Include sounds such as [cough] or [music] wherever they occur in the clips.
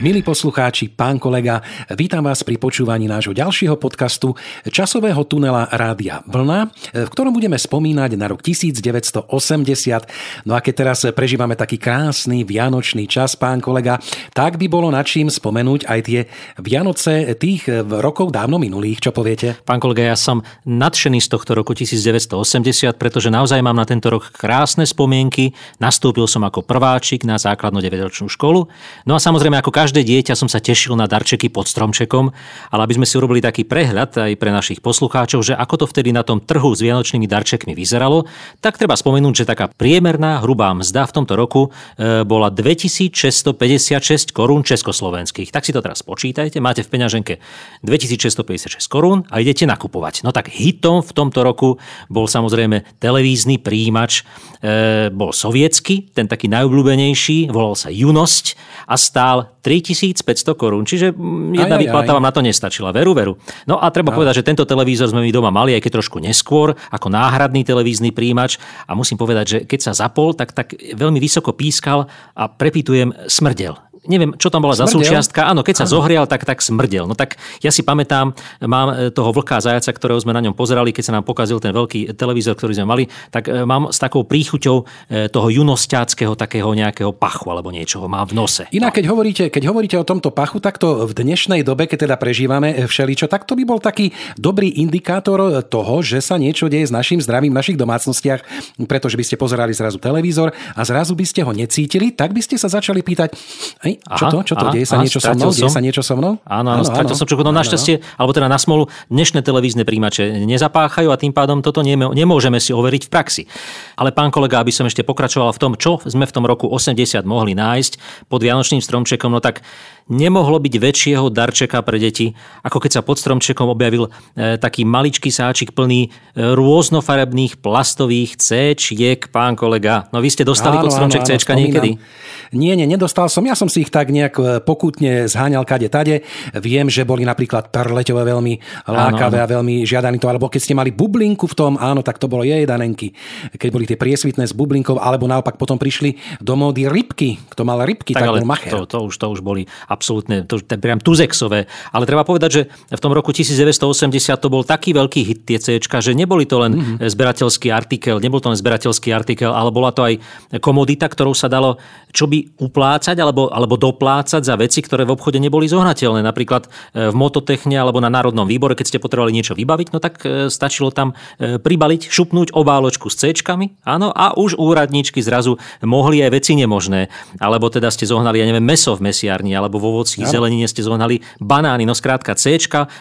Milí poslucháči, pán kolega, vítam vás pri počúvaní nášho ďalšieho podcastu časového tunela Rádia Vlna, v ktorom budeme spomínať na rok 1980. No a keď teraz prežívame taký krásny vianočný čas, pán kolega, tak by bolo nad čím spomenúť aj tie Vianoce tých rokov dávno minulých. Čo poviete? Pán kolega, ja som nadšený z tohto roku 1980, pretože naozaj mám na tento rok krásne spomienky. Nastúpil som ako prváčik na základnú 9-ročnú školu. No a samozrejme, ako každý každé dieťa som sa tešil na darčeky pod stromčekom, ale aby sme si urobili taký prehľad aj pre našich poslucháčov, že ako to vtedy na tom trhu s vianočnými darčekmi vyzeralo, tak treba spomenúť, že taká priemerná hrubá mzda v tomto roku e, bola 2656 korún československých. Tak si to teraz počítajte, máte v peňaženke 2656 korún a idete nakupovať. No tak hitom v tomto roku bol samozrejme televízny príjimač, e, bol sovietsky, ten taký najobľúbenejší, volal sa Junosť a stál 3500 korún, čiže jedna aj, výplata aj, aj. vám na to nestačila. Veru, veru. No a treba aj. povedať, že tento televízor sme my doma mali, aj keď trošku neskôr, ako náhradný televízny príjimač. A musím povedať, že keď sa zapol, tak, tak veľmi vysoko pískal a prepitujem smrdel neviem, čo tam bola smrdel? za súčiastka. Áno, keď sa ano. zohrial, tak, tak smrdel. No tak ja si pamätám, mám e, toho vlhká zajaca, ktorého sme na ňom pozerali, keď sa nám pokazil ten veľký televízor, ktorý sme mali, tak e, mám s takou príchuťou e, toho junosťáckého takého nejakého pachu alebo niečoho mám v nose. Inak, no. keď hovoríte, keď hovoríte o tomto pachu, tak to v dnešnej dobe, keď teda prežívame všeličo, tak to by bol taký dobrý indikátor toho, že sa niečo deje s našim zdravím v našich domácnostiach, pretože by ste pozerali zrazu televízor a zrazu by ste ho necítili, tak by ste sa začali pýtať, Hej, čo to? Čo to? Aha, deje sa aha, niečo so mnou? Deje sa niečo so mnou? Áno, áno, stratil som čoku. No našťastie, alebo teda na smolu, dnešné televízne príjimače nezapáchajú a tým pádom toto nemôžeme si overiť v praxi. Ale pán kolega, aby som ešte pokračoval v tom, čo sme v tom roku 80 mohli nájsť pod Vianočným stromčekom, no tak nemohlo byť väčšieho darčeka pre deti, ako keď sa pod stromčekom objavil e, taký maličký sáčik plný e, rôznofarebných plastových C-čiek, pán kolega. No vy ste dostali áno, pod stromček C niekedy? Nie, nie, nedostal som. Ja som si ich tak nejak e, pokutne zháňal kade tade. Viem, že boli napríklad perleťové veľmi lákavé áno, áno. a veľmi žiadaný to, alebo keď ste mali bublinku v tom, áno, tak to bolo jedanenky. Keď boli tie priesvitné s bublinkou, alebo naopak potom prišli do módy rybky. Kto mal rybky, tak, tak bol macher. To, to, už, to už boli absolútne, to, to priam tuzexové. Ale treba povedať, že v tom roku 1980 to bol taký veľký hit tie C, že neboli to len mm-hmm. zberateľský artikel, nebol to len zberateľský artikel, ale bola to aj komodita, ktorou sa dalo čo by uplácať alebo, alebo doplácať za veci, ktoré v obchode neboli zohnateľné. Napríklad e, v mototechne alebo na Národnom výbore, keď ste potrebovali niečo vybaviť, no tak e, stačilo tam e, pribaliť, šupnúť obáločku s C, áno, a už úradníčky zrazu mohli aj veci nemožné. Alebo teda ste zohnali, ja neviem, meso v mesiarni, alebo vo ovoci, zelenine ste zohnali banány. No skrátka C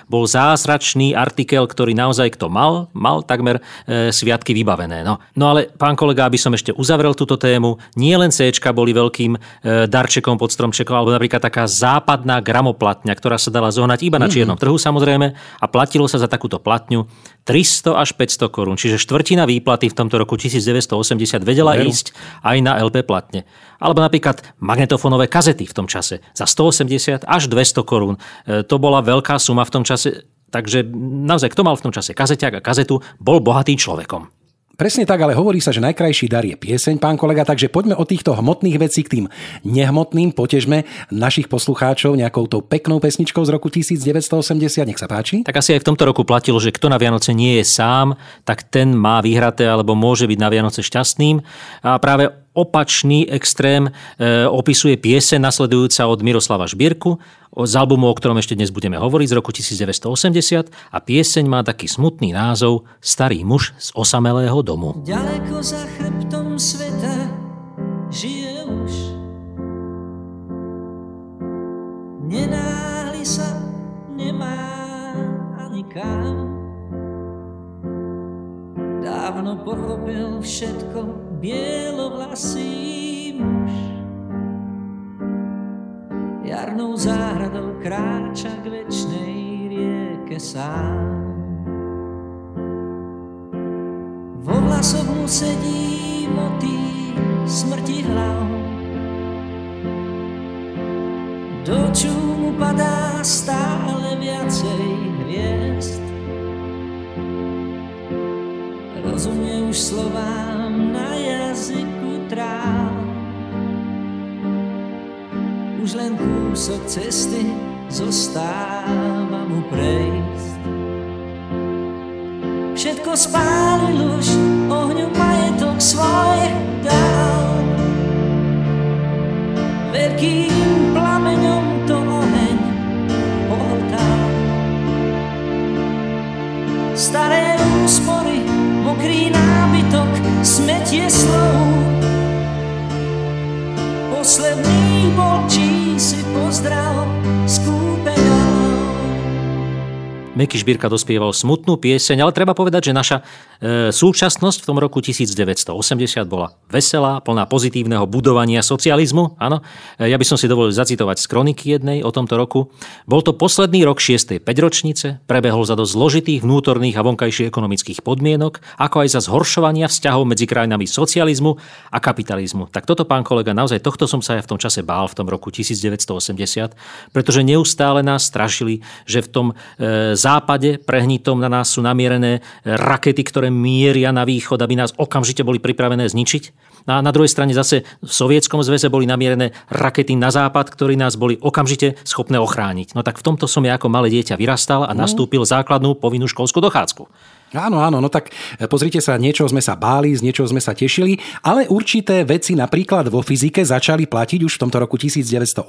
bol zázračný artikel, ktorý naozaj kto mal, mal takmer e, sviatky vybavené. No. no ale pán kolega, aby som ešte uzavrel túto tému, nie len C boli veľkým e, darčekom pod stromčekom, alebo napríklad taká západná gramoplatňa, ktorá sa dala zohnať iba na mhm. čiernom trhu samozrejme a platilo sa za takúto platňu 300 až 500 korún, čiže štvrtina výplaty v tomto roku 1980 vedela Veru. ísť aj na LP platne. Alebo napríklad magnetofónové kazety v tom čase za 180 až 200 korún. E, to bola veľká suma v tom čase, takže naozaj kto mal v tom čase kazeťák a kazetu, bol bohatým človekom. Presne tak, ale hovorí sa, že najkrajší dar je pieseň, pán kolega, takže poďme od týchto hmotných vecí k tým nehmotným. Potežme našich poslucháčov nejakou tou peknou pesničkou z roku 1980. Nech sa páči. Tak asi aj v tomto roku platilo, že kto na Vianoce nie je sám, tak ten má vyhraté alebo môže byť na Vianoce šťastným. A práve opačný extrém e, opisuje piese nasledujúca od Miroslava Žbírku z albumu, o ktorom ešte dnes budeme hovoriť, z roku 1980 a pieseň má taký smutný názov Starý muž z osamelého domu. Ďaleko za chrbtom sveta žije už Nenáhli sa, nemá ani kam Dávno pochopil všetko bielovlasý muž jarnou záhradou kráča k večnej rieke sám. Vo vlasoch mu sedí motý smrti hlav. Do mu padá stále viacej hviezd. Rozumie už slovám jazyku tráv už len kúsok cesty zostáva mu prejsť. Všetko spálil už, ohňu majetok svoj dal. Veľkým plameňom to oheň ohotál. Staré úspory, mokrý nábytok, smetie slov. Posledný bol, si pozdrav Meky Žbírka dospieval smutnú pieseň, ale treba povedať, že naša e, súčasnosť v tom roku 1980 bola veselá, plná pozitívneho budovania socializmu. Áno, e, ja by som si dovolil zacitovať z kroniky jednej o tomto roku. Bol to posledný rok 6. 5 ročnice, prebehol za dosť zložitých vnútorných a vonkajších ekonomických podmienok, ako aj za zhoršovania vzťahov medzi krajinami socializmu a kapitalizmu. Tak toto, pán kolega, naozaj tohto som sa ja v tom čase bál v tom roku 1980, pretože neustále nás strašili, že v tom e, západe prehnitom na nás sú namierené rakety, ktoré mieria na východ, aby nás okamžite boli pripravené zničiť. A na druhej strane zase v Sovietskom zväze boli namierené rakety na západ, ktorí nás boli okamžite schopné ochrániť. No tak v tomto som ja ako malé dieťa vyrastal a nastúpil základnú povinnú školskú dochádzku. Áno, áno, no tak e, pozrite sa, niečo sme sa báli, z niečoho sme sa tešili, ale určité veci napríklad vo fyzike začali platiť už v tomto roku 1980.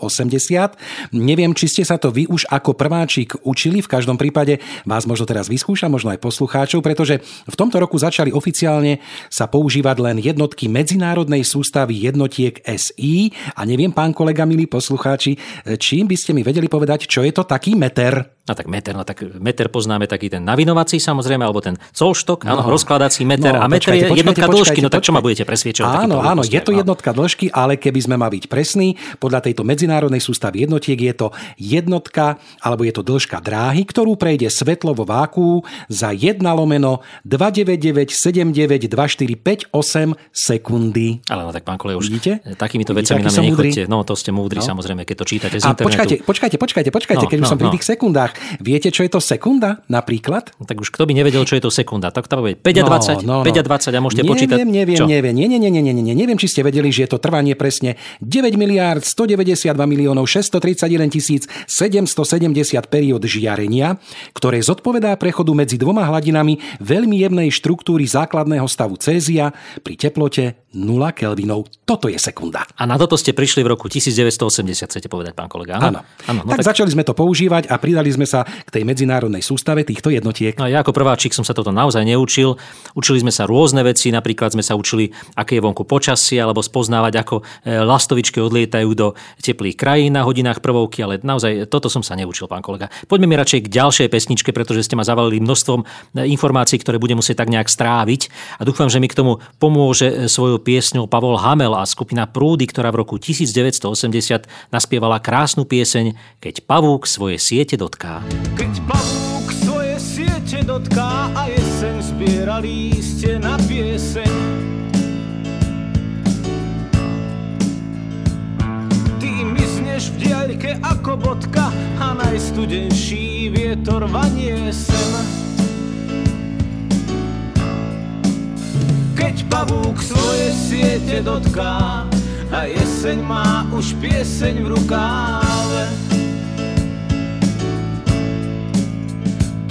Neviem, či ste sa to vy už ako prváčik učili, v každom prípade vás možno teraz vyskúša, možno aj poslucháčov, pretože v tomto roku začali oficiálne sa používať len jednotky medzinárodnej sústavy jednotiek SI a neviem, pán kolega, milí poslucháči, e, čím by ste mi vedeli povedať, čo je to taký meter? No tak meter, no tak meter poznáme taký ten navinovací samozrejme, alebo ten colštok, áno, no. rozkladací meter no, a meter počkajte, je jednotka počkajte, dĺžky, no tak čo ma budete presviečať? Áno, áno, je to jednotka dĺžky, ale keby sme mali byť presní, podľa tejto medzinárodnej sústavy jednotiek je to jednotka, alebo je to dĺžka dráhy, ktorú prejde svetlo vo váku za 1 lomeno 299792458 sekundy. Ale no tak pán Kole, už Vidíte? takýmito vecami na mňa nechoďte. No to ste múdri no. samozrejme, keď to čítate z a internetu. Počkajte, počkajte, počkajte, počkajte, no, keď no, som pri no. tých sekundách. Viete, čo je to sekunda napríklad? No, tak už kto by nevedel, čo je to sekunda, tak to povie 5 a 20, no, no, 5 a 20 a môžete neviem, počítať. Neviem, čo? neviem, nie, nie, nie, nie, nie, nie, neviem, či ste vedeli, že je to trvanie presne 9 miliárd 192 miliónov 631 tisíc 770 periód žiarenia, ktoré zodpovedá prechodu medzi dvoma hladinami veľmi jemnej štruktúry základného stavu cézia pri teplote 0 Kelvinov. Toto je sekunda. A na toto ste prišli v roku 1980, chcete povedať, pán kolega? Áno. áno. no tak, tak začali sme to používať a pridali sme sa k tej medzinárodnej sústave týchto jednotiek. No ja ako prváčik som sa toto naozaj neučil. Učili sme sa rôzne veci, napríklad sme sa učili, aké je vonku počasie, alebo spoznávať, ako e, lastovičky odlietajú do teplých krajín na hodinách prvovky, ale naozaj toto som sa neučil, pán kolega. Poďme mi radšej k ďalšej pesničke, pretože ste ma zavalili množstvom e, informácií, ktoré budem musieť tak nejak stráviť a dúfam, že mi k tomu pomôže e, svojou piesňou Pavol Hamel a skupina Prúdy, ktorá v roku 1980 naspievala krásnu pieseň Keď pavúk svoje siete dotká. Keď pavúk svoje siete dotká zbiera líste na pieseň. Ty mizneš v diaľke ako bodka a najstudenší vietor vanie sem. keď pavúk svoje siete dotká a jeseň má už pieseň v rukáve.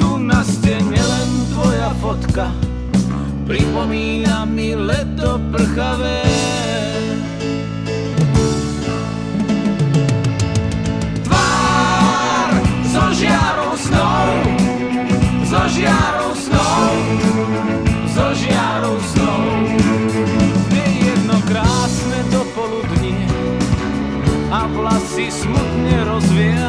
Tu na stene fotka pripomína mi leto prchavé. Tvár zo žiarou snou, zo žiarou snou, zo žiarou snou. vlasy smutne rozviaté.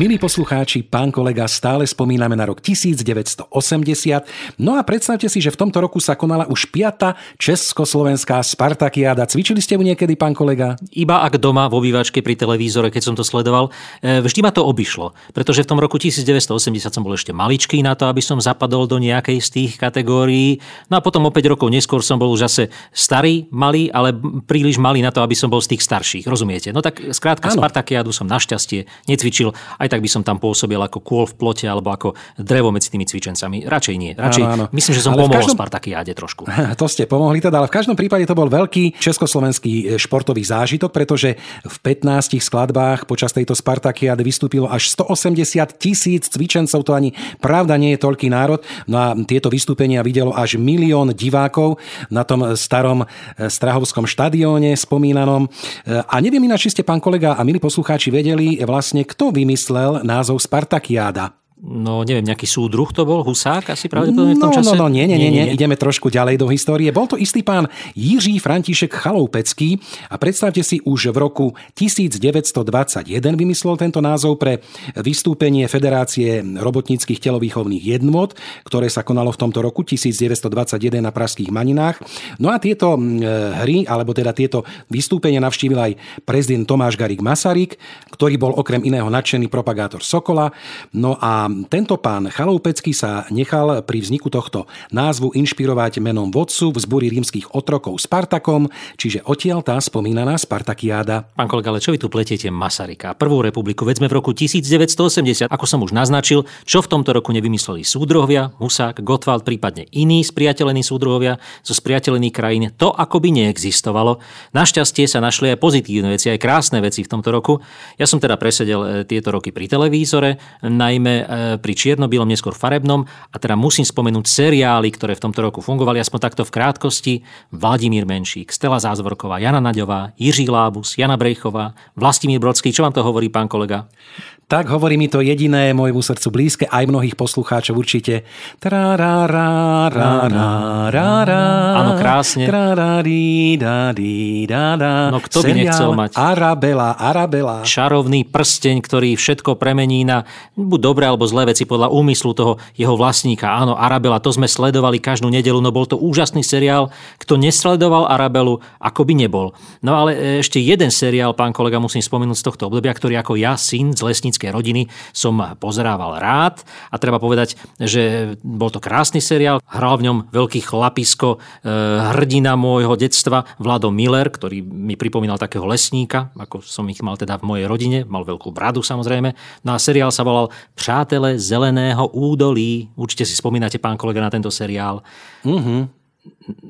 Milí poslucháči, pán kolega, stále spomíname na rok 1980. No a predstavte si, že v tomto roku sa konala už piata Československá Spartakiáda. Cvičili ste ju niekedy, pán kolega? Iba ak doma v obývačke pri televízore, keď som to sledoval. E, vždy ma to obišlo, pretože v tom roku 1980 som bol ešte maličký na to, aby som zapadol do nejakej z tých kategórií. No a potom o 5 rokov neskôr som bol už zase starý, malý, ale príliš malý na to, aby som bol z tých starších. Rozumiete? No tak skrátka Spartakiádu som našťastie necvičil aj aj tak by som tam pôsobil ako kôl v plote alebo ako drevo medzi tými cvičencami. Radšej nie. Radšej, Áno, áno. Myslím, že som Ale pomohol každom- Spartakiáde trošku. [laughs] To ste pomohli teda, ale v každom prípade to bol veľký československý e, športový zážitok, pretože v 15 skladbách počas tejto Spartakiady vystúpilo až 180 tisíc cvičencov, to ani pravda nie je toľký národ. No a tieto vystúpenia videlo až milión divákov na tom starom e, Strahovskom štadióne spomínanom. E, A neviem ináč, či ste, pán kolega a milí poslucháči, vedeli vlastne, kto vymyslel názov Spartakiáda. No neviem, nejaký súdruh to bol, Husák asi pravdepodobne v tom no, čase? No, no, nie, nie, nie, nie, ideme trošku ďalej do histórie. Bol to istý pán Jiří František Chaloupecký a predstavte si, už v roku 1921 vymyslel tento názov pre vystúpenie Federácie robotníckých telovýchovných jednot, ktoré sa konalo v tomto roku 1921 na Pražských Maninách. No a tieto hry, alebo teda tieto vystúpenia navštívil aj prezident Tomáš Garik Masaryk, ktorý bol okrem iného nadšený propagátor Sokola. No a tento pán Chaloupecký sa nechal pri vzniku tohto názvu inšpirovať menom vodcu v zbúri rímskych otrokov Spartakom, čiže odtiaľ tá spomínaná Spartakiáda. Pán kolega, ale čo vy tu pletiete Masaryka? Prvú republiku, veď sme v roku 1980, ako som už naznačil, čo v tomto roku nevymysleli súdruhovia, Husák, Gottwald, prípadne iní spriateľení súdruhovia zo spriateľených krajín, to akoby neexistovalo. Našťastie sa našli aj pozitívne veci, aj krásne veci v tomto roku. Ja som teda presedel e, tieto roky pri televízore, najmä e, pri čierno-bielom, neskôr farebnom a teda musím spomenúť seriály, ktoré v tomto roku fungovali, aspoň takto v krátkosti. Vladimír Menšík, Stela Zázvorková, Jana Naďová, Jiří Lábus, Jana Brejchová, Vlastimír Brodský. Čo vám to hovorí, pán kolega? Tak hovorí mi to jediné môjmu srdcu blízke, aj mnohých poslucháčov určite. Áno, krásne. No, kto by nechcel mať? Arabela, Arabela. Šarovný prsteň, ktorý všetko premení na buď dobré alebo zlé veci podľa úmyslu toho jeho vlastníka. Áno, Arabela, to sme sledovali každú nedelu, no bol to úžasný seriál. Kto nesledoval Arabelu, ako by nebol. No ale ešte jeden seriál, pán kolega, musím spomenúť z tohto obdobia, ktorý ako ja, syn z lesníckej rodiny, som pozerával rád. A treba povedať, že bol to krásny seriál. Hral v ňom veľký chlapisko, e, hrdina môjho detstva, Vlado Miller, ktorý mi pripomínal takého lesníka, ako som ich mal teda v mojej rodine, mal veľkú bradu samozrejme. No a seriál sa volal Přátele zeleného údolí. Určite si spomínate, pán kolega, na tento seriál.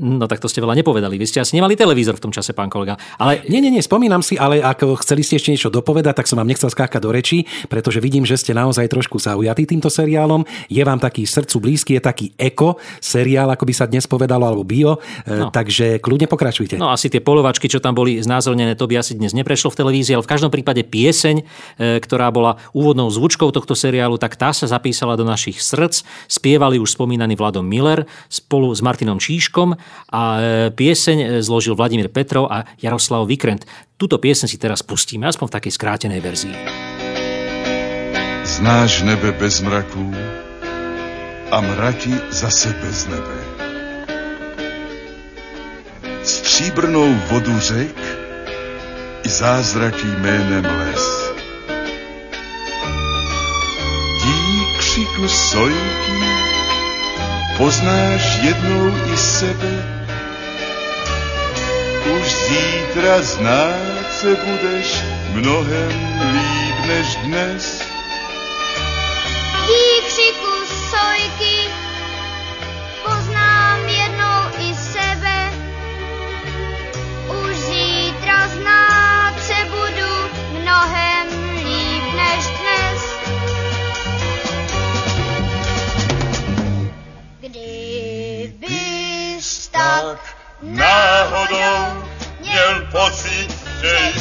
No tak to ste veľa nepovedali. Vy ste asi nemali televízor v tom čase, pán kolega. Ale Nie, nie, nie, spomínam si, ale ak chceli ste ešte niečo dopovedať, tak som vám nechcel skákať do rečí, pretože vidím, že ste naozaj trošku zaujatí týmto seriálom. Je vám taký srdcu blízky, je taký eko seriál, ako by sa dnes povedalo, alebo bio, no. No. takže kľudne pokračujte. No asi tie polovačky, čo tam boli znázornené, to by asi dnes neprešlo v televízii, ale v každom prípade pieseň, e, ktorá bola úvodnou zvučkou tohto seriálu, tak tá sa zapísala do našich srdc. Spievali už spomínaný Vladom Miller spolu s Martinom Číškom a e, pieseň e, zložil Vladimír Petrov a Jaroslav Vikrent. Túto pieseň si teraz pustíme, aspoň v takej skrátenej verzii. Znáš nebe bez mraků a mraky zase bez nebe. Stříbrnou vodu řek i zázraky jménem les. Dík křiku sojky poznáš jednou i sebe. Už zítra znát se budeš mnohem líp než dnes. Výkřiku sojky Niel poți ce-i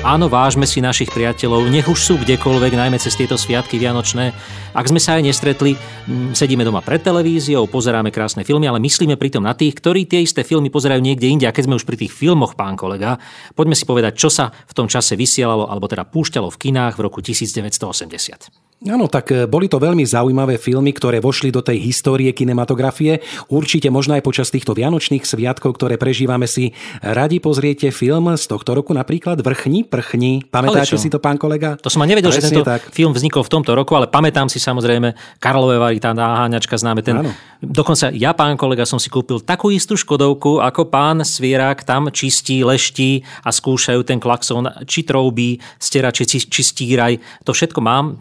Áno, vážme si našich priateľov, nech už sú kdekoľvek, najmä cez tieto sviatky vianočné. Ak sme sa aj nestretli, mm, sedíme doma pred televíziou, pozeráme krásne filmy, ale myslíme pritom na tých, ktorí tie isté filmy pozerajú niekde inde. A keď sme už pri tých filmoch, pán kolega, poďme si povedať, čo sa v tom čase vysielalo, alebo teda púšťalo v kinách v roku 1980. Áno, tak e, boli to veľmi zaujímavé filmy, ktoré vošli do tej histórie kinematografie. Určite možno aj počas týchto vianočných sviatkov, ktoré prežívame si, radi pozriete film z tohto roku, napríklad Vrchni, prchni. Pamätáte si to, pán kolega? To som ani nevedel, že Presne tento tak. film vznikol v tomto roku, ale pamätám si samozrejme Karlové Vary, tá naháňačka známe. Ten, Áno. dokonca ja, pán kolega, som si kúpil takú istú Škodovku, ako pán Svierák tam čistí, leští a skúšajú ten klakson, či troubí, stiera, či, či, stígraj. To všetko mám,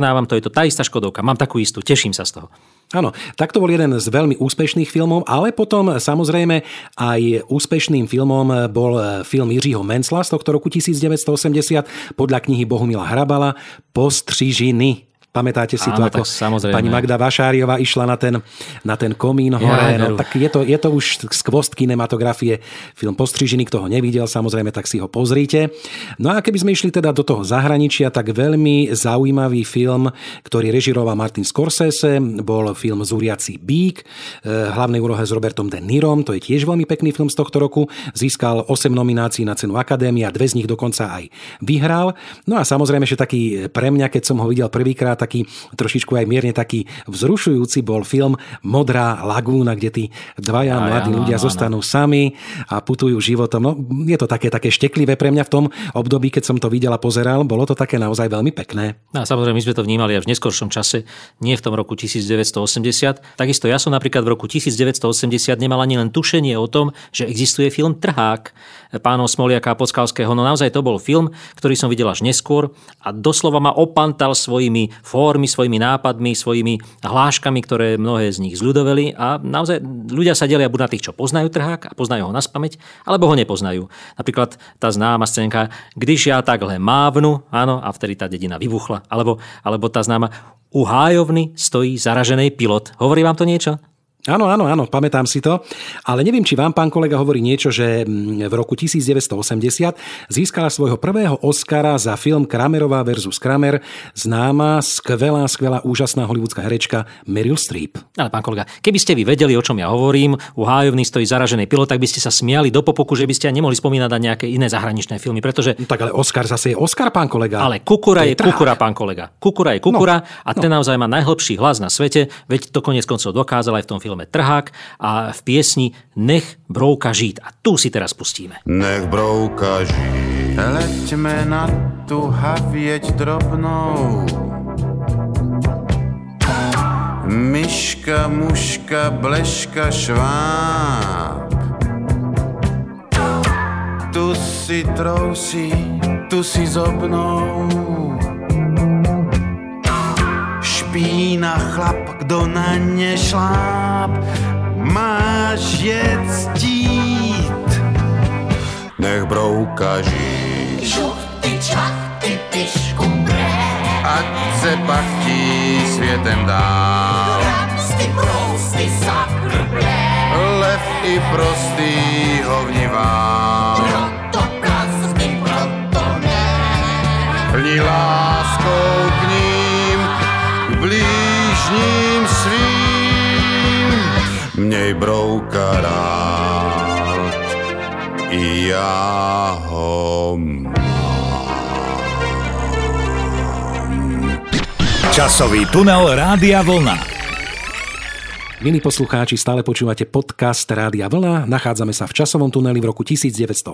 porovnávam to, je to tá istá Škodovka. Mám takú istú, teším sa z toho. Áno, tak to bol jeden z veľmi úspešných filmov, ale potom samozrejme aj úspešným filmom bol film Jiřího Mencla z tohto roku 1980 podľa knihy Bohumila Hrabala Postřižiny. Pamätáte si to, Áno, ako tak samozrejme. pani Magda Vašáriová išla na ten, na ten komín Ja, hore. No, veru. tak je to, je to už skvost kinematografie. Film Postřižiny, kto ho nevidel, samozrejme, tak si ho pozrite. No a keby sme išli teda do toho zahraničia, tak veľmi zaujímavý film, ktorý režiroval Martin Scorsese, bol film Zúriaci bík, v hlavnej úlohe s Robertom De Nirom, to je tiež veľmi pekný film z tohto roku, získal 8 nominácií na cenu Akadémie a dve z nich dokonca aj vyhral. No a samozrejme, že taký pre mňa, keď som ho videl prvýkrát, taký trošičku aj mierne taký vzrušujúci bol film Modrá lagúna, kde tí dvaja Aj, mladí áno, ľudia áno, zostanú sami a putujú životom. No, je to také, také šteklivé pre mňa v tom období, keď som to videl a pozeral. Bolo to také naozaj veľmi pekné. No a samozrejme, my sme to vnímali aj v neskoršom čase, nie v tom roku 1980. Takisto ja som napríklad v roku 1980 nemal ani len tušenie o tom, že existuje film Trhák pánov Smoliaka a Podskalského. No naozaj to bol film, ktorý som videl až neskôr a doslova ma opantal svojimi fórmy, svojimi nápadmi, svojimi hláškami, ktoré mnohé z nich zľudoveli a naozaj ľudia sa delia buď na tých, čo poznajú Trhák a poznajú ho na spameť, alebo ho nepoznajú. Napríklad tá známa scénka, když ja takhle mávnu, áno, a vtedy tá dedina vybuchla. Alebo, alebo tá známa, u hájovny stojí zaražený pilot. Hovorí vám to niečo? Áno, áno, áno, pamätám si to. Ale neviem, či vám, pán kolega, hovorí niečo, že mm, v roku 1980 získala svojho prvého Oscara za film Kramerová versus Kramer známa, skvelá, skvelá, úžasná hollywoodská herečka Meryl Streep. Ale pán kolega, keby ste vy vedeli, o čom ja hovorím, u hájovny stojí zaražený pilot, tak by ste sa smiali do popoku, že by ste nemohli spomínať na nejaké iné zahraničné filmy, pretože No tak ale Oscar zase je Oscar, pán kolega. Ale Kukura je, trhák. Kukura, pán kolega. Kukura je Kukura no, a ten no. naozaj má najhlbší hlas na svete, veď to konec koncov dokázal aj v tom filme Trhák a v piesni Nech brouka žít. A tu si teraz pustíme. Nech brouka žít. Leďme na tu havěť drobnou. Myška, muška, bleška, šváb. Tu si trousí, tu si zobnou. Špína chlap, kdo na ně šláp, máš jet ctít. Nech brouka žít. Žuchty, čachty, ty škumbré, Ať se pachtí světem dál. ramsty, prousty, zakrblé, Lev i prostý hovnivá. proto plazmy, proto ne. Plní brouka rád. I já ho mám. Časový tunel Rádia Vlna. Milí poslucháči, stále počúvate podcast Rádia Vlna. Nachádzame sa v časovom tuneli v roku 1980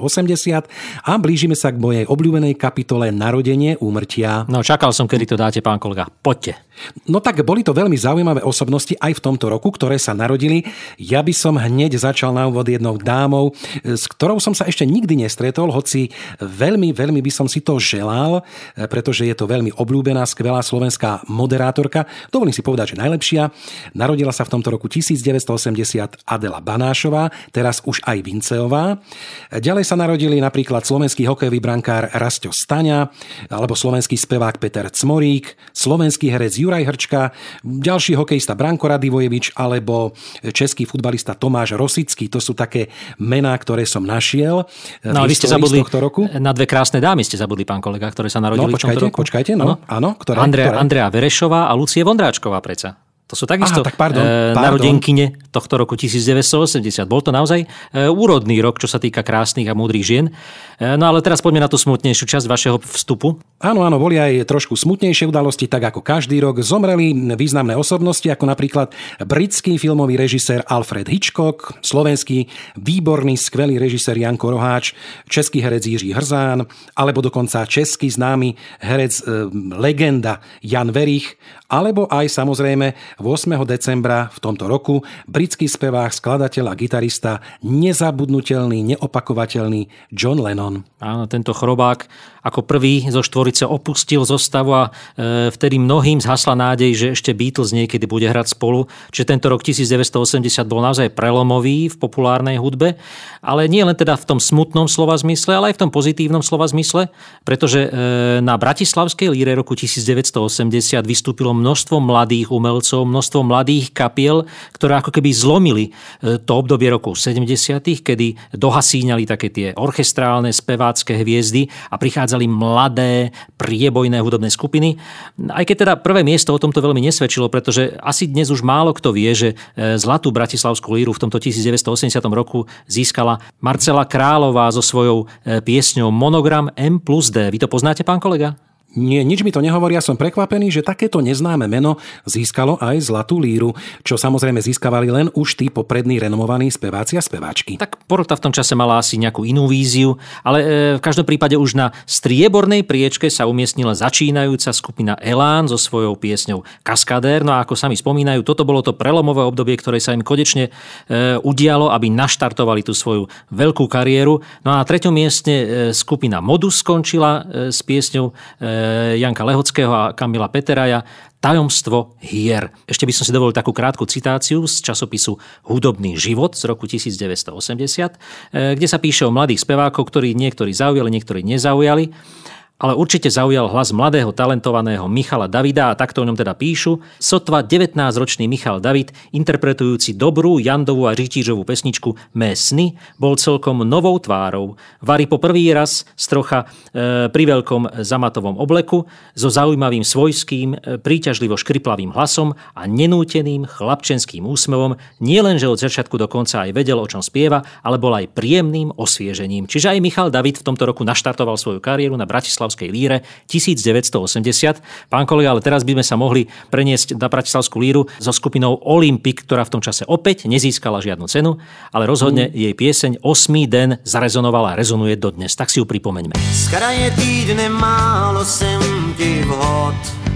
a blížime sa k mojej obľúbenej kapitole Narodenie úmrtia. No čakal som, kedy to dáte, pán kolega. Poďte. No tak boli to veľmi zaujímavé osobnosti aj v tomto roku, ktoré sa narodili. Ja by som hneď začal na úvod jednou dámou, s ktorou som sa ešte nikdy nestretol, hoci veľmi, veľmi by som si to želal, pretože je to veľmi obľúbená, skvelá slovenská moderátorka. Dovolím si povedať, že najlepšia. Narodila sa v tomto roku 1980 Adela Banášová, teraz už aj Vinceová. Ďalej sa narodili napríklad slovenský hokejový brankár Rasto Staňa, alebo slovenský spevák Peter Cmorík, slovenský herec Juraj Hrčka, ďalší hokejista Branko Radivojevič alebo český futbalista Tomáš Rosický. To sú také mená, ktoré som našiel. No vy ste zabudli tohto roku. na dve krásne dámy, ste zabudli, pán kolega, ktoré sa No narodili v tomto počkajte, roku. počkajte, no, áno, ktoré? Andrea, ktoré? Andrea Verešová a Lucie Vondráčková preca. To sú takisto Aha, tak pardon, e, pardon. narodenkyne tohto roku 1980. Bol to naozaj e, úrodný rok, čo sa týka krásnych a múdrych žien. E, no ale teraz poďme na tú smutnejšiu časť vašeho vstupu. Áno, áno, boli aj trošku smutnejšie udalosti, tak ako každý rok. Zomreli významné osobnosti, ako napríklad britský filmový režisér Alfred Hitchcock, slovenský výborný, skvelý režisér Janko Roháč, český herec Jiří Hrzán, alebo dokonca český známy herec e, legenda Jan Verich, alebo aj samozrejme 8. decembra v tomto roku britský spevák, skladateľ a gitarista, nezabudnutelný, neopakovateľný John Lennon. Áno, tento chrobák ako prvý zo štvorice opustil zostavu a e, vtedy mnohým zhasla nádej, že ešte Beatles niekedy bude hrať spolu. Čiže tento rok 1980 bol naozaj prelomový v populárnej hudbe, ale nie len teda v tom smutnom slova zmysle, ale aj v tom pozitívnom slova zmysle, pretože e, na Bratislavskej líre roku 1980 vystúpilo množstvo mladých umelcov, množstvo mladých kapiel, ktoré ako keby zlomili e, to obdobie rokov 70 kedy dohasíňali také tie orchestrálne, spevácké hviezdy a prichádzali mladé, priebojné hudobné skupiny. Aj keď teda prvé miesto o tomto veľmi nesvedčilo, pretože asi dnes už málo kto vie, že e, zlatú bratislavskú líru v tomto 1980 roku získala Marcela Králová so svojou e, piesňou Monogram M plus D. Vy to poznáte, pán kolega? Nie, nič mi to nehovoria, som prekvapený, že takéto neznáme meno získalo aj Zlatú líru, čo samozrejme získavali len už tí poprední renomovaní speváci a speváčky. Tak porota v tom čase mala asi nejakú inú víziu, ale e, v každom prípade už na striebornej priečke sa umiestnila začínajúca skupina Elán so svojou piesňou Kaskadér. No a ako sami spomínajú, toto bolo to prelomové obdobie, ktoré sa im konečne e, udialo, aby naštartovali tú svoju veľkú kariéru. No a na treťom mieste e, skupina Modus skončila s piesňou Janka Lehockého a Kamila Peteraja Tajomstvo hier. Ešte by som si dovolil takú krátku citáciu z časopisu Hudobný život z roku 1980, kde sa píše o mladých spevákov, ktorí niektorí zaujali, niektorí nezaujali ale určite zaujal hlas mladého talentovaného Michala Davida a takto o ňom teda píšu. Sotva 19-ročný Michal David, interpretujúci dobrú Jandovú a Rytířovú pesničku Mé sny, bol celkom novou tvárou. Vary po prvý raz z trocha e, pri veľkom zamatovom obleku, so zaujímavým svojským, e, príťažlivo škriplavým hlasom a nenúteným chlapčenským úsmevom, nielenže od začiatku do konca aj vedel, o čom spieva, ale bol aj príjemným osviežením. Čiže aj Michal David v tomto roku naštartoval svoju kariéru na Bratislav Bratislavskej líre 1980. Pán kolega, ale teraz by sme sa mohli preniesť na Bratislavskú líru so skupinou Olympic, ktorá v tom čase opäť nezískala žiadnu cenu, ale rozhodne mm. jej pieseň 8. den zarezonovala a rezonuje dodnes. Tak si ju pripomeňme. Z kraje týdne málo sem ti vhod.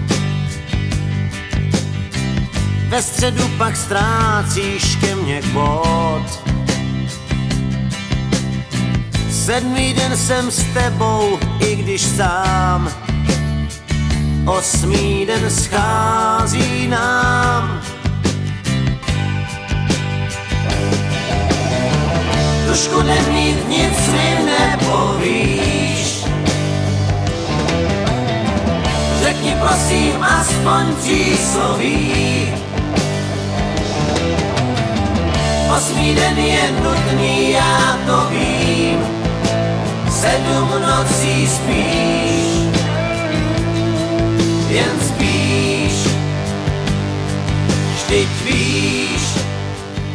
Ve středu pak ztrácíš ke mně bod. Sedmý den jsem s tebou, i když sám. Osmý den schází nám. Tušku nemít, nic mi nepovíš. Řekni prosím aspoň přísloví. Osmý den je nutný, já to vím sedlom noci spisz Więc pisz, sztyk pisz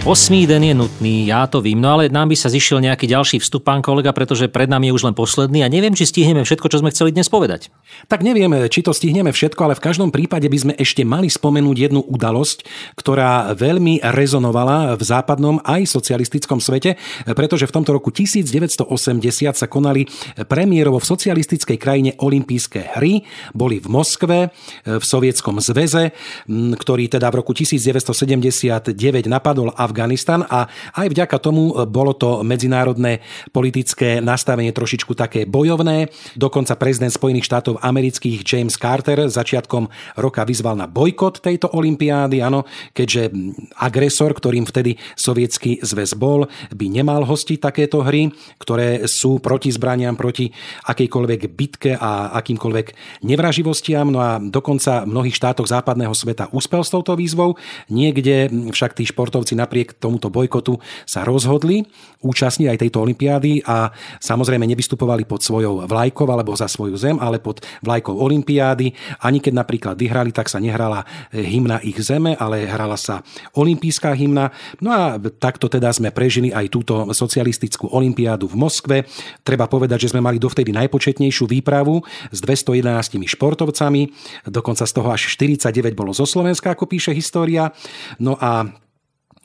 Osmý den je nutný, ja to vím, no ale nám by sa zišiel nejaký ďalší vstup, pán kolega, pretože pred nami je už len posledný a neviem, či stihneme všetko, čo sme chceli dnes povedať. Tak nevieme, či to stihneme všetko, ale v každom prípade by sme ešte mali spomenúť jednu udalosť, ktorá veľmi rezonovala v západnom aj socialistickom svete, pretože v tomto roku 1980 sa konali premiérovo v socialistickej krajine olympijské hry, boli v Moskve, v Sovietskom zväze, ktorý teda v roku 1979 napadol Afganistan Afganistan a aj vďaka tomu bolo to medzinárodné politické nastavenie trošičku také bojovné. Dokonca prezident Spojených štátov amerických James Carter začiatkom roka vyzval na bojkot tejto olympiády, áno, keďže agresor, ktorým vtedy sovietský zväz bol, by nemal hostiť takéto hry, ktoré sú proti zbraniam, proti akejkoľvek bitke a akýmkoľvek nevraživostiam. No a dokonca v mnohých štátoch západného sveta úspel s touto výzvou. Niekde však tí športovci napriek napriek tomuto bojkotu sa rozhodli účastniť aj tejto olympiády a samozrejme nevystupovali pod svojou vlajkou alebo za svoju zem, ale pod vlajkou olympiády. Ani keď napríklad vyhrali, tak sa nehrala hymna ich zeme, ale hrala sa olimpijská hymna. No a takto teda sme prežili aj túto socialistickú olympiádu v Moskve. Treba povedať, že sme mali dovtedy najpočetnejšiu výpravu s 211 športovcami, dokonca z toho až 49 bolo zo Slovenska, ako píše história. No a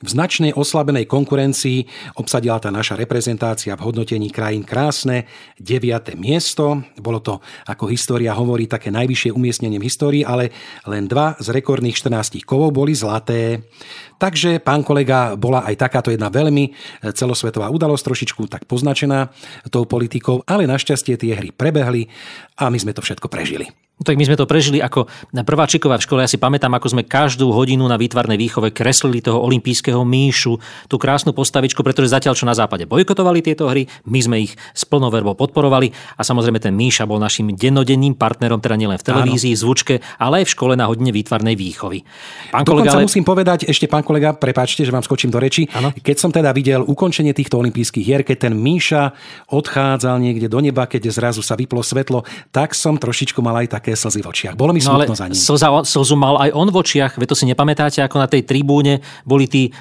v značnej oslabenej konkurencii obsadila tá naša reprezentácia v hodnotení krajín krásne 9. miesto. Bolo to, ako história hovorí, také najvyššie umiestnenie v histórii, ale len dva z rekordných 14 kovov boli zlaté. Takže, pán kolega, bola aj takáto jedna veľmi celosvetová udalosť, trošičku tak poznačená tou politikou, ale našťastie tie hry prebehli a my sme to všetko prežili. No tak my sme to prežili ako prváčiková v škole. Ja si pamätám, ako sme každú hodinu na výtvarnej výchove kreslili toho olympijského míšu, tú krásnu postavičku, pretože zatiaľ, čo na západe bojkotovali tieto hry, my sme ich s plnou verbou podporovali a samozrejme ten míša bol našim dennodenným partnerom, teda nielen v televízii, v zvučke, ale aj v škole na hodine výtvarnej výchovy. Pán kolega, ale... musím povedať, ešte pán kolega, prepáčte, že vám skočím do reči. Ano? Keď som teda videl ukončenie týchto olympijských hier, keď ten míša odchádzal niekde do neba, keď zrazu sa vyplo svetlo, tak som trošičku mal aj také také slzy v očiach. Bolo mi no, smutno za ním. Slza, slzu mal aj on v očiach, veď to si nepamätáte, ako na tej tribúne boli tí e,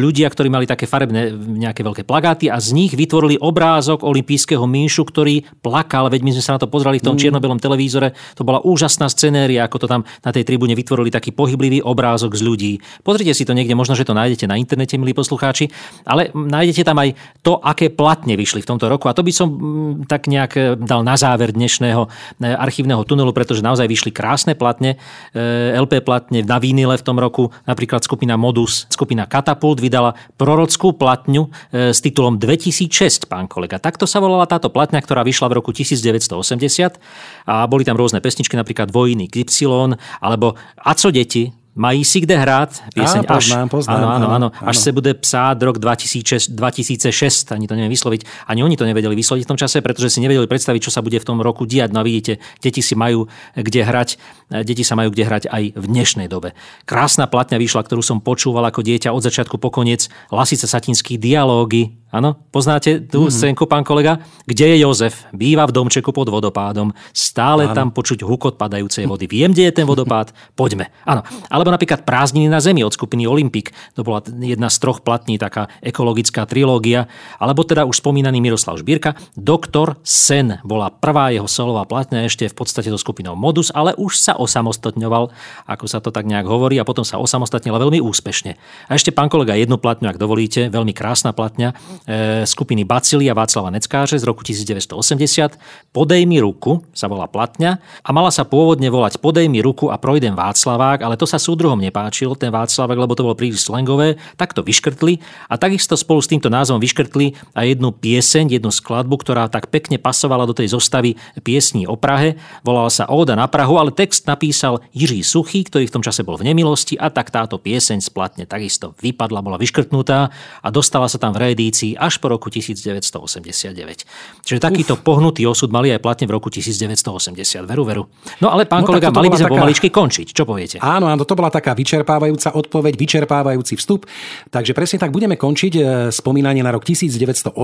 ľudia, ktorí mali také farebné nejaké veľké plagáty a z nich vytvorili obrázok olympijského míšu, ktorý plakal, veď my sme sa na to pozreli v tom mm. čierno-belom televízore. To bola úžasná scenéria, ako to tam na tej tribúne vytvorili taký pohyblivý obrázok z ľudí. Pozrite si to niekde, možno, že to nájdete na internete, milí poslucháči, ale nájdete tam aj to, aké platne vyšli v tomto roku. A to by som mm, tak nejak e, dal na záver dnešného e, archívneho tunelu, pretože naozaj vyšli krásne platne, e, LP platne na vínile v tom roku, napríklad skupina Modus, skupina Katapult vydala prorockú platňu e, s titulom 2006, pán kolega. Takto sa volala táto platňa, ktorá vyšla v roku 1980 a boli tam rôzne pesničky, napríklad Vojny Y, alebo A co deti, Mají si kde hrát? Pieseň Á, poznám, až, poznám, áno, áno, áno, až se bude psát rok 2006, 2006, ani to neviem vysloviť. Ani oni to nevedeli vysloviť v tom čase, pretože si nevedeli predstaviť, čo sa bude v tom roku diať. No a vidíte, deti si majú kde hrať, deti sa majú kde hrať aj v dnešnej dobe. Krásna platňa vyšla, ktorú som počúval ako dieťa od začiatku po koniec. Lasica Satinský dialógy, Áno, poznáte tú mm-hmm. scénku, pán kolega? Kde je Jozef? Býva v domčeku pod vodopádom. Stále Áno. tam počuť hukot padajúcej vody. Viem, kde je ten vodopád? Poďme. Áno. Alebo napríklad Prázdniny na zemi od skupiny Olympik. To bola jedna z troch platní, taká ekologická trilógia. Alebo teda už spomínaný Miroslav Žbírka. Doktor Sen bola prvá jeho solová platňa ešte v podstate so skupinou Modus, ale už sa osamostatňoval, ako sa to tak nejak hovorí, a potom sa osamostatnila veľmi úspešne. A ešte pán kolega jednu platňu, ak dovolíte, veľmi krásna platňa E, skupiny Bacily a Václava Neckáře z roku 1980. Podej mi ruku sa volá platňa a mala sa pôvodne volať Podej mi ruku a projdem Václavák, ale to sa súdruhom nepáčilo, ten Václavák, lebo to bolo príliš slangové, tak to vyškrtli a takisto spolu s týmto názvom vyškrtli aj jednu pieseň, jednu skladbu, ktorá tak pekne pasovala do tej zostavy piesní o Prahe. Volala sa Óda na Prahu, ale text napísal Jiří Suchý, ktorý v tom čase bol v nemilosti a tak táto pieseň splatne takisto vypadla, bola vyškrtnutá a dostala sa tam v reedícii až po roku 1989. Čiže takýto Uf. pohnutý osud mali aj platne v roku 1980. Veru, veru. No ale pán no, kolega, mali by sme taká... pomaličky končiť. Čo poviete? Áno, áno, to bola taká vyčerpávajúca odpoveď, vyčerpávajúci vstup. Takže presne tak budeme končiť e, spomínanie na rok 1980.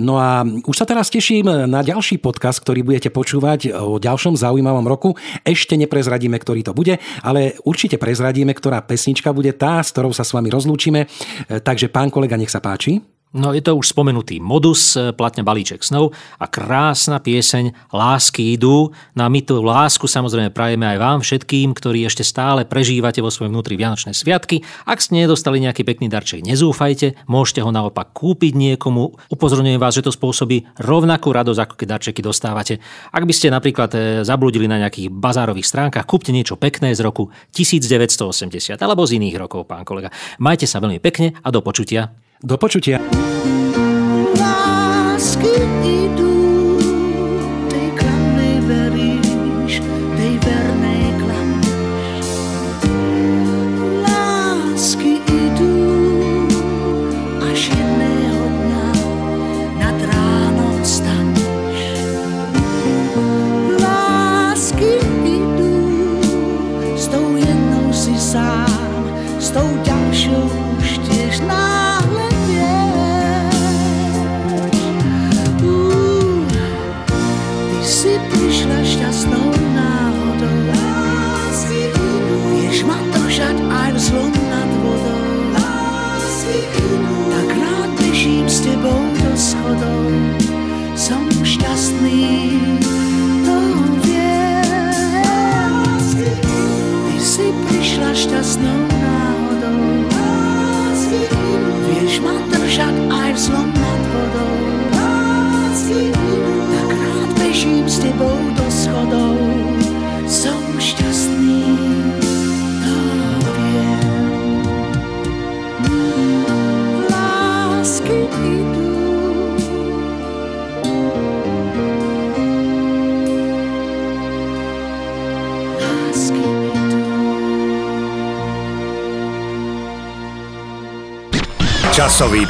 No a už sa teraz teším na ďalší podcast, ktorý budete počúvať o ďalšom zaujímavom roku. Ešte neprezradíme, ktorý to bude, ale určite prezradíme, ktorá pesnička bude tá, s ktorou sa s vami rozlúčime. E, takže pán kolega, nech sa páči. No je to už spomenutý modus, e, platňa balíček snov a krásna pieseň Lásky idú. No a my tú lásku samozrejme prajeme aj vám všetkým, ktorí ešte stále prežívate vo svojom vnútri Vianočné sviatky. Ak ste nedostali nejaký pekný darček, nezúfajte, môžete ho naopak kúpiť niekomu. Upozorňujem vás, že to spôsobí rovnakú radosť, ako keď darčeky dostávate. Ak by ste napríklad e, zabludili na nejakých bazárových stránkach, kúpte niečo pekné z roku 1980 alebo z iných rokov, pán kolega. Majte sa veľmi pekne a do počutia. Do počutia.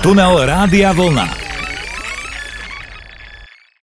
Tunel Rádia Vlna.